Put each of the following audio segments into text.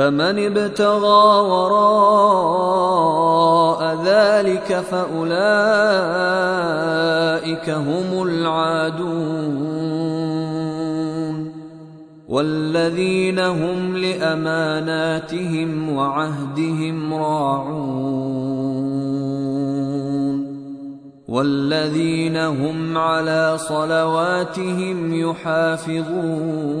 فمن ابتغى وراء ذلك فأولئك هم العادون والذين هم لأماناتهم وعهدهم راعون والذين هم على صلواتهم يحافظون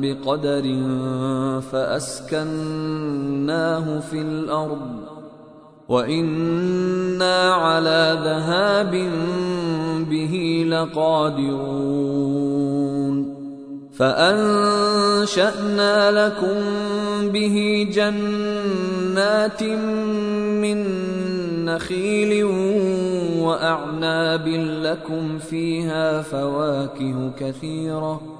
بقدر فأسكناه في الأرض وإنا على ذهاب به لقادرون فأنشأنا لكم به جنات من نخيل وأعناب لكم فيها فواكه كثيرة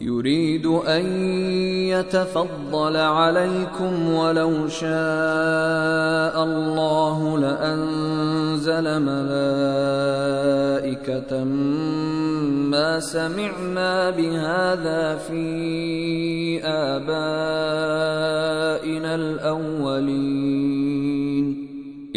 يريد أن يتفضل عليكم ولو شاء الله لأنزل ملائكة ما سمعنا بهذا في آبائنا الأولين.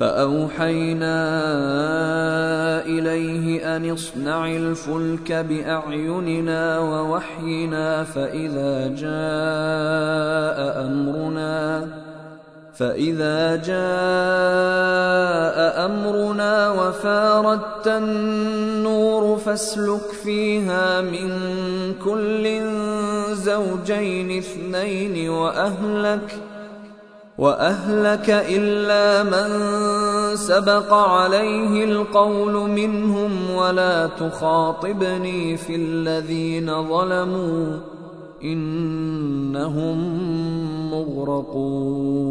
فأوحينا إليه أن اصنع الفلك بأعيننا ووحينا فإذا جاء أمرنا فإذا جاء أمرنا وفاردت النور فاسلك فيها من كل زوجين اثنين وأهلك وأهلك إلا من سبق عليه القول منهم ولا تخاطبني في الذين ظلموا انهم مغرقون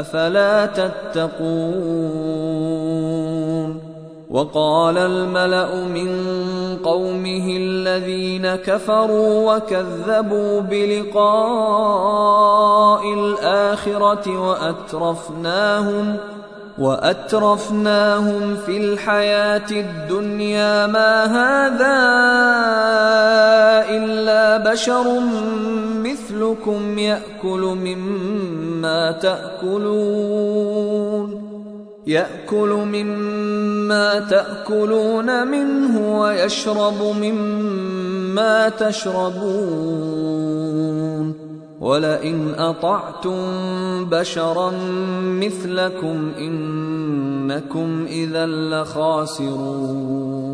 أفلا تتقون؟ وقال الملأ من قومه الذين كفروا وكذبوا بلقاء الآخرة وأترفناهم وأترفناهم في الحياة الدنيا. ما هذا إلا بشر مثلكم يأكل مما تأكلون. يأكل مما تأكلون منه ويشرب مما تشربون. ولئن أطعتم بشرا مثلكم إنكم إذا لخاسرون.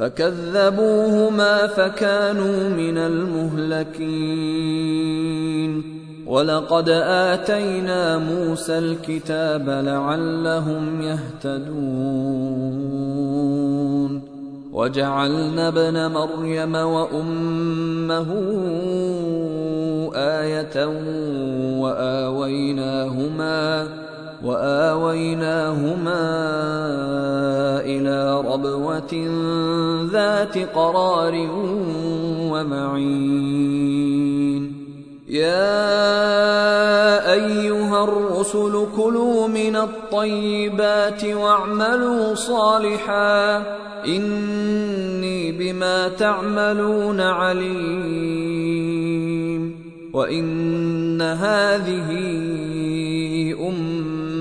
فكذبوهما فكانوا من المهلكين. ولقد آتينا موسى الكتاب لعلهم يهتدون. وجعلنا ابن مريم وأمه آية وآويناهما وآويناهما إلى ربوة ذات قرار ومعين. يا أيها الرسل كلوا من الطيبات واعملوا صالحا. إني بما تعملون عليم. وإن هذه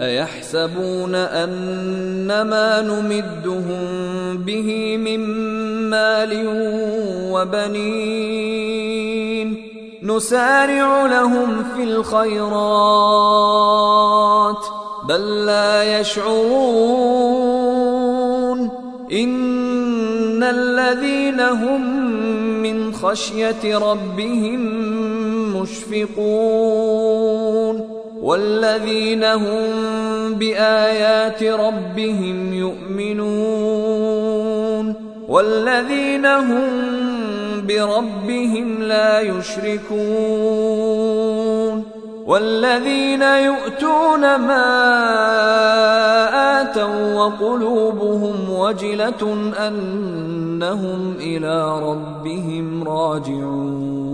أيحسبون ان ما نمدهم به من مال وبنين نسارع لهم في الخيرات بل لا يشعرون إن الذين هم من خشية ربهم مشفقون والذين هم بآيات ربهم يؤمنون والذين هم بربهم لا يشركون والذين يؤتون ما آتوا وقلوبهم وجلة أنهم إلى ربهم راجعون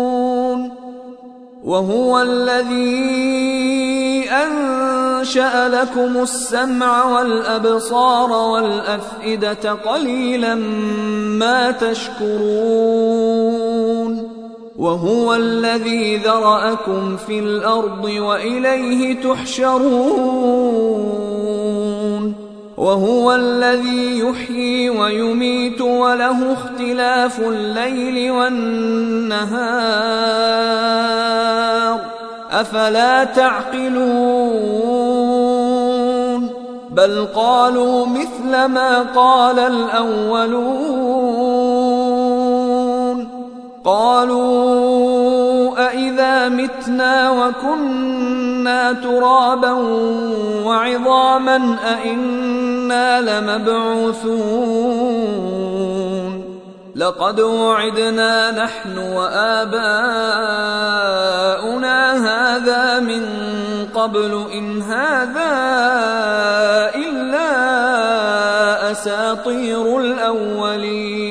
وهو الذي أنشأ لكم السمع والأبصار والأفئدة قليلا ما تشكرون. وهو الذي ذرأكم في الأرض وإليه تحشرون. وهو الذي يحيي ويميت وله اختلاف الليل والنهار. أفلا تعقلون؟ بل قالوا مثل ما قال الأولون. قالوا أإذا متنا وكنا ترابا وعظاما أإنا لمبعوثون. لقد وعدنا نحن وآباؤنا هذا من قبل إن هذا إلا أساطير الأولين.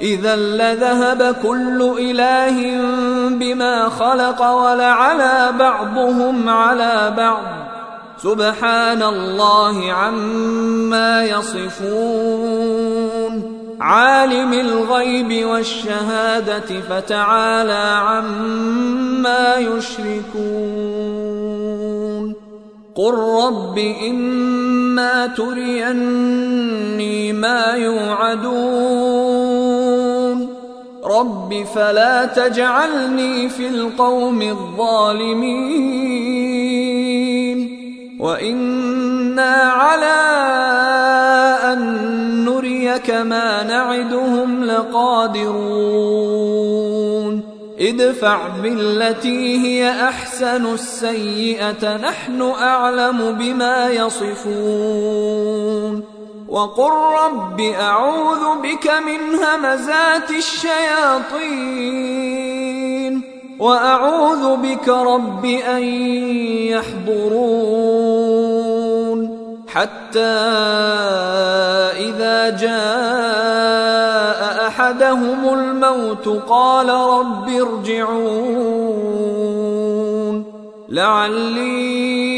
إذا لذهب كل إله بما خلق ولعلى بعضهم على بعض. سبحان الله عما يصفون. عالم الغيب والشهادة فتعالى عما يشركون. قل رب إما تريني ما يوعدون. رب فلا تجعلني في القوم الظالمين. وإنا على أن نريك ما نعدهم لقادرون. ادفع بالتي هي أحسن السيئة نحن أعلم بما يصفون. وقل رب اعوذ بك من همزات الشياطين واعوذ بك رب ان يحضرون حتى اذا جاء احدهم الموت قال رب ارجعون لعلي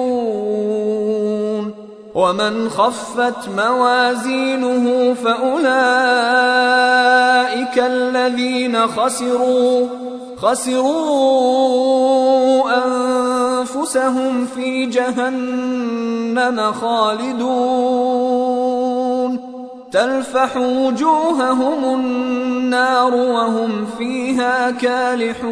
ومن خفت موازينه فأولئك الذين خسروا خسروا أنفسهم في جهنم خالدون. تلفح وجوههم النار وهم فيها كالحون.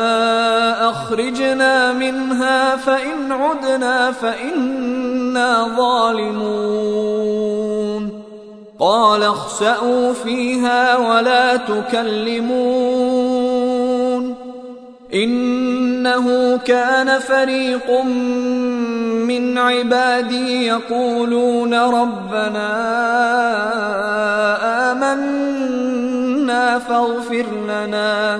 اخرجنا منها فإن عدنا فإنا ظالمون. قال اخسأوا فيها ولا تكلمون. إنه كان فريق من عبادي يقولون ربنا آمنا فاغفر لنا.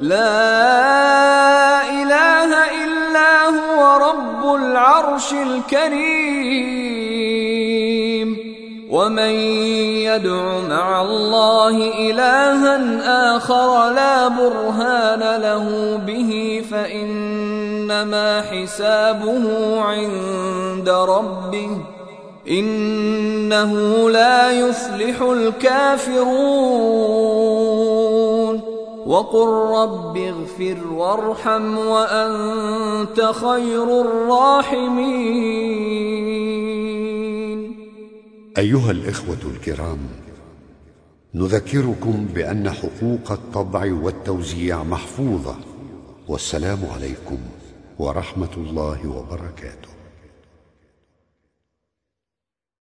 لا إله إلا هو رب العرش الكريم. ومن يدع مع الله إلها آخر لا برهان له به فإنما حسابه عند ربه إنه لا يفلح الكافرون. وقل رب اغفر وارحم وأنت خير الراحمين. أيها الإخوة الكرام نذكركم بأن حقوق الطبع والتوزيع محفوظة والسلام عليكم ورحمة الله وبركاته.